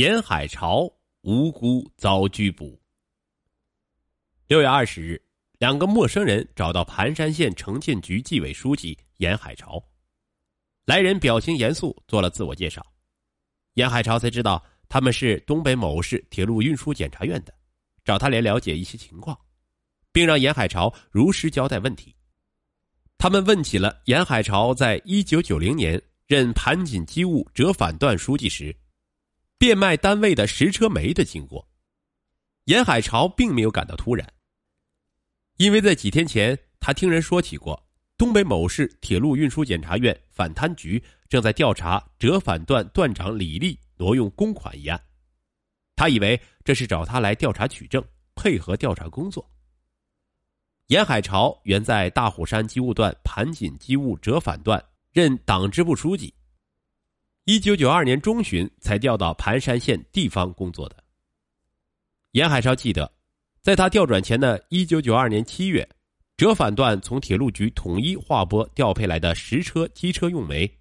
沿海潮无辜遭拘捕。六月二十日，两个陌生人找到盘山县城建局纪委书记沿海潮，来人表情严肃，做了自我介绍。沿海潮才知道他们是东北某市铁路运输检察院的，找他来了解一些情况，并让沿海潮如实交代问题。他们问起了沿海潮在一九九零年任盘锦机务折返段书记时。变卖单位的实车煤的经过，严海潮并没有感到突然，因为在几天前他听人说起过东北某市铁路运输检察院反贪局正在调查折返段段长李立挪用公款一案，他以为这是找他来调查取证，配合调查工作。严海潮原在大虎山机务段盘锦机务折返段任党支部书记。一九九二年中旬才调到盘山县地方工作的。严海潮记得，在他调转前的一九九二年七月，折返段从铁路局统一划拨调配来的十车机车用煤。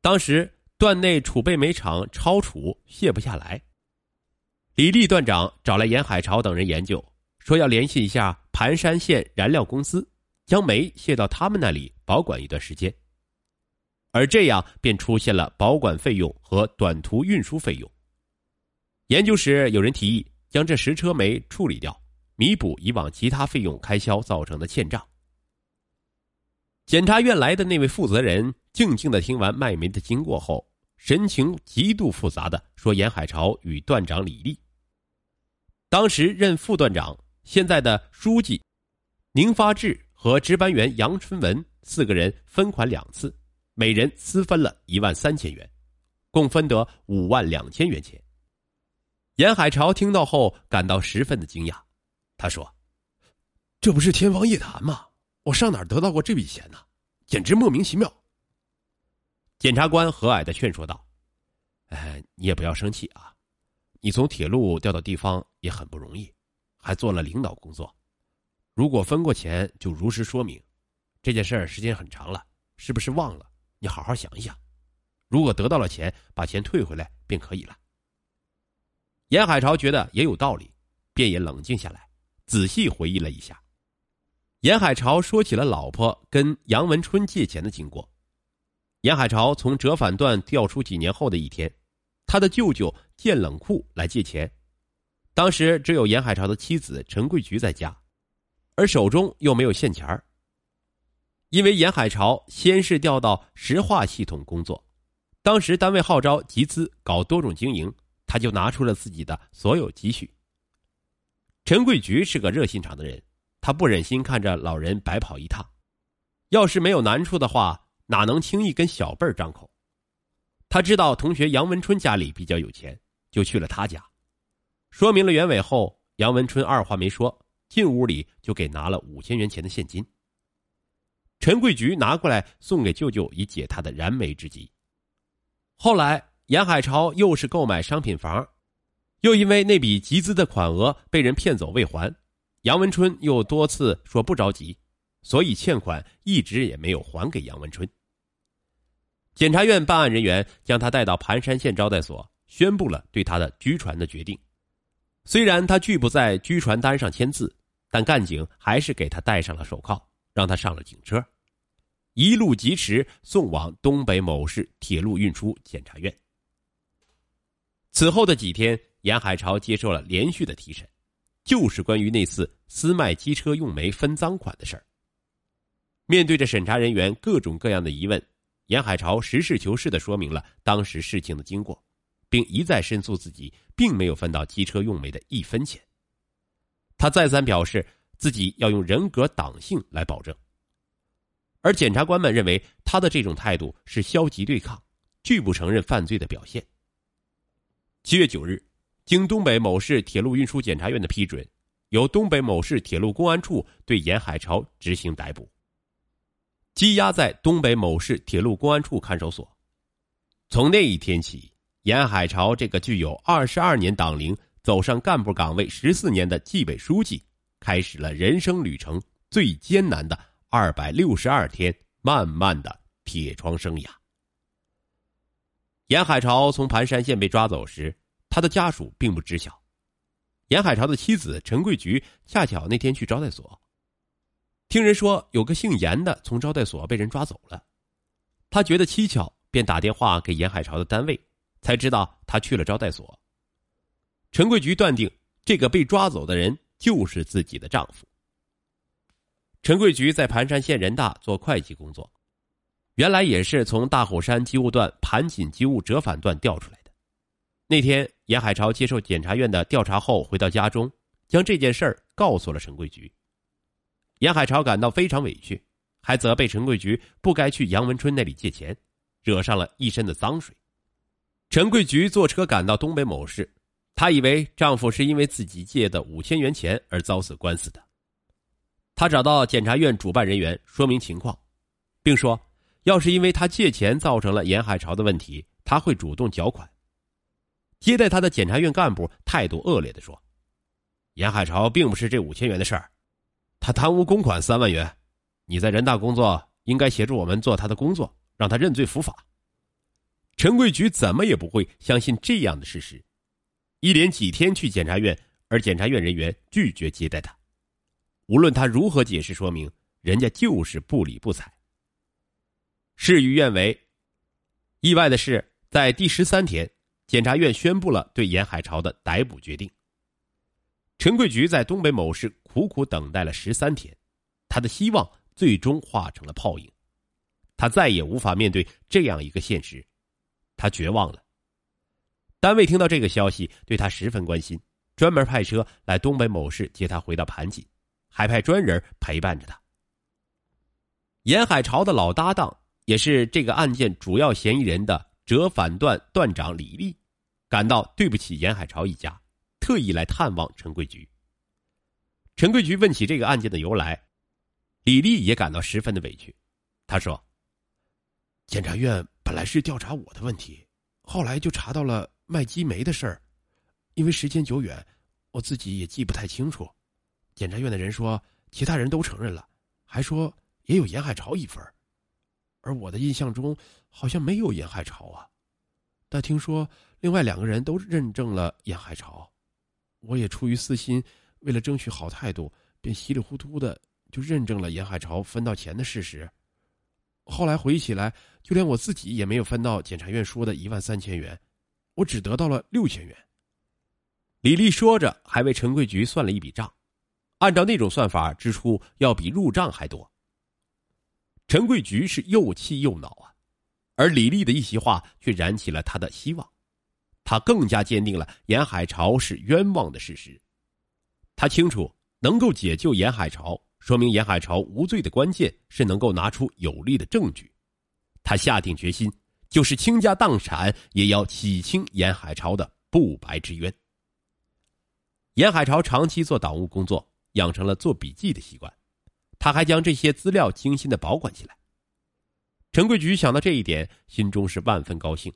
当时段内储备煤厂超储卸不下来，李立段长找来严海潮等人研究，说要联系一下盘山县燃料公司，将煤卸到他们那里保管一段时间。而这样便出现了保管费用和短途运输费用。研究时，有人提议将这十车煤处理掉，弥补以往其他费用开销造成的欠账。检察院来的那位负责人静静的听完卖煤的经过后，神情极度复杂的说：“严海潮与段长李立，当时任副段长，现在的书记宁发志和值班员杨春文四个人分款两次。”每人私分了一万三千元，共分得五万两千元钱。严海潮听到后感到十分的惊讶，他说：“这不是天方夜谭吗？我上哪儿得到过这笔钱呢？简直莫名其妙。”检察官和蔼的劝说道：“哎，你也不要生气啊，你从铁路调到地方也很不容易，还做了领导工作。如果分过钱，就如实说明。这件事儿时间很长了，是不是忘了？”你好好想一想，如果得到了钱，把钱退回来便可以了。严海潮觉得也有道理，便也冷静下来，仔细回忆了一下。严海潮说起了老婆跟杨文春借钱的经过。严海潮从折返段调出几年后的一天，他的舅舅建冷库来借钱，当时只有严海潮的妻子陈桂菊在家，而手中又没有现钱儿。因为严海潮先是调到石化系统工作，当时单位号召集资搞多种经营，他就拿出了自己的所有积蓄。陈桂菊是个热心肠的人，他不忍心看着老人白跑一趟，要是没有难处的话，哪能轻易跟小辈儿张口？他知道同学杨文春家里比较有钱，就去了他家，说明了原委后，杨文春二话没说，进屋里就给拿了五千元钱的现金。陈桂菊拿过来送给舅舅，以解他的燃眉之急。后来，严海潮又是购买商品房，又因为那笔集资的款额被人骗走未还，杨文春又多次说不着急，所以欠款一直也没有还给杨文春。检察院办案人员将他带到盘山县招待所，宣布了对他的拘传的决定。虽然他拒不在拘传单上签字，但干警还是给他戴上了手铐。让他上了警车，一路疾驰送往东北某市铁路运输检察院。此后的几天，严海潮接受了连续的提审，就是关于那次私卖机车用煤分赃款的事儿。面对着审查人员各种各样的疑问，严海潮实事求是的说明了当时事情的经过，并一再申诉自己并没有分到机车用煤的一分钱。他再三表示。自己要用人格党性来保证，而检察官们认为他的这种态度是消极对抗、拒不承认犯罪的表现。七月九日，经东北某市铁路运输检察院的批准，由东北某市铁路公安处对严海潮执行逮捕，羁押在东北某市铁路公安处看守所。从那一天起，严海潮这个具有二十二年党龄、走上干部岗位十四年的纪委书记。开始了人生旅程最艰难的二百六十二天漫漫的铁窗生涯。严海潮从盘山县被抓走时，他的家属并不知晓。严海潮的妻子陈桂菊恰巧那天去招待所，听人说有个姓严的从招待所被人抓走了，他觉得蹊跷，便打电话给严海潮的单位，才知道他去了招待所。陈桂菊断定这个被抓走的人就是自己的丈夫。陈桂菊在盘山县人大做会计工作，原来也是从大虎山机务段盘锦机务折返段调出来的。那天，严海潮接受检察院的调查后，回到家中，将这件事儿告诉了陈桂菊。严海潮感到非常委屈，还责备陈桂菊不该去杨文春那里借钱，惹上了一身的脏水。陈桂菊坐车赶到东北某市，她以为丈夫是因为自己借的五千元钱而遭此官司的。她找到检察院主办人员说明情况，并说，要是因为他借钱造成了严海潮的问题，他会主动缴款。接待他的检察院干部态度恶劣的说：“严海潮并不是这五千元的事儿，他贪污公款三万元。你在人大工作，应该协助我们做他的工作，让他认罪伏法。”陈桂菊怎么也不会相信这样的事实，一连几天去检察院，而检察院人员拒绝接待他。无论他如何解释说明，人家就是不理不睬。事与愿违，意外的是，在第十三天。检察院宣布了对严海潮的逮捕决定。陈桂菊在东北某市苦苦等待了十三天，他的希望最终化成了泡影，他再也无法面对这样一个现实，他绝望了。单位听到这个消息，对他十分关心，专门派车来东北某市接他回到盘锦，还派专人陪伴着他。严海潮的老搭档，也是这个案件主要嫌疑人的折返段段长李丽。感到对不起严海潮一家，特意来探望陈桂菊。陈桂菊问起这个案件的由来，李丽也感到十分的委屈。他说：“检察院本来是调查我的问题，后来就查到了卖鸡梅的事儿，因为时间久远，我自己也记不太清楚。检察院的人说其他人都承认了，还说也有严海潮一份而我的印象中好像没有严海潮啊。但听说。”另外两个人都认证了严海潮，我也出于私心，为了争取好态度，便稀里糊涂的就认证了严海潮分到钱的事实。后来回忆起来，就连我自己也没有分到检察院说的一万三千元，我只得到了六千元。李丽说着，还为陈桂菊算了一笔账，按照那种算法，支出要比入账还多。陈桂菊是又气又恼啊，而李丽的一席话却燃起了他的希望。他更加坚定了严海潮是冤枉的事实。他清楚，能够解救严海潮，说明严海潮无罪的关键是能够拿出有力的证据。他下定决心，就是倾家荡产也要洗清严海潮的不白之冤。严海潮长期做党务工作，养成了做笔记的习惯，他还将这些资料精心的保管起来。陈桂菊想到这一点，心中是万分高兴，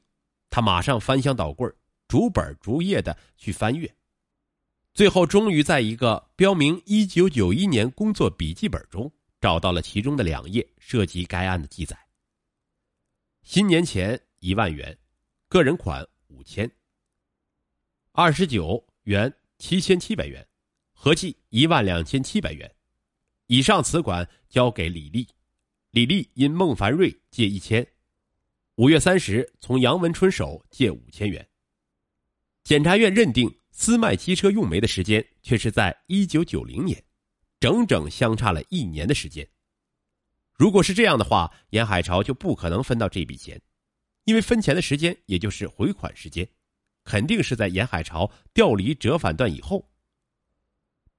他马上翻箱倒柜逐本逐页的去翻阅，最后终于在一个标明一九九一年工作笔记本中找到了其中的两页涉及该案的记载。新年前一万元，个人款五千，二十九元七千七百元，合计一万两千七百元。以上此款交给李丽，李丽因孟凡瑞借一千，五月三十从杨文春手借五千元。检察院认定私卖机车用煤的时间却是在一九九零年，整整相差了一年的时间。如果是这样的话，严海潮就不可能分到这笔钱，因为分钱的时间也就是回款时间，肯定是在严海潮调离折返段以后。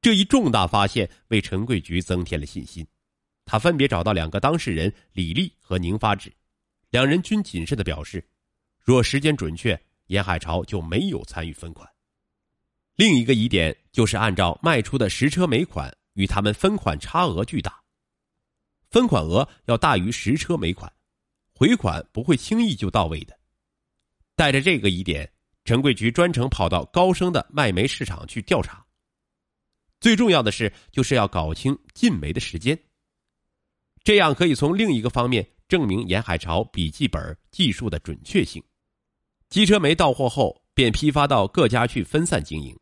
这一重大发现为陈桂菊增添了信心，他分别找到两个当事人李丽和宁发志，两人均谨慎的表示，若时间准确。严海潮就没有参与分款。另一个疑点就是按照卖出的实车煤款与他们分款差额巨大，分款额要大于实车煤款，回款不会轻易就到位的。带着这个疑点，陈桂菊专程跑到高升的卖煤市场去调查。最重要的是，就是要搞清进煤的时间，这样可以从另一个方面证明严海潮笔记本技术的准确性。机车煤到货后，便批发到各家去分散经营。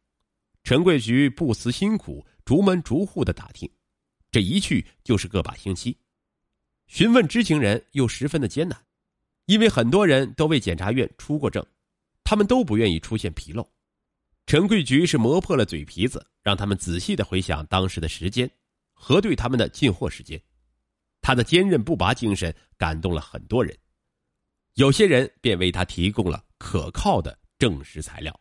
陈贵菊不辞辛苦，逐门逐户的打听，这一去就是个把星期。询问知情人又十分的艰难，因为很多人都为检察院出过证，他们都不愿意出现纰漏。陈桂菊是磨破了嘴皮子，让他们仔细的回想当时的时间，核对他们的进货时间。他的坚韧不拔精神感动了很多人，有些人便为他提供了可靠的证实材料。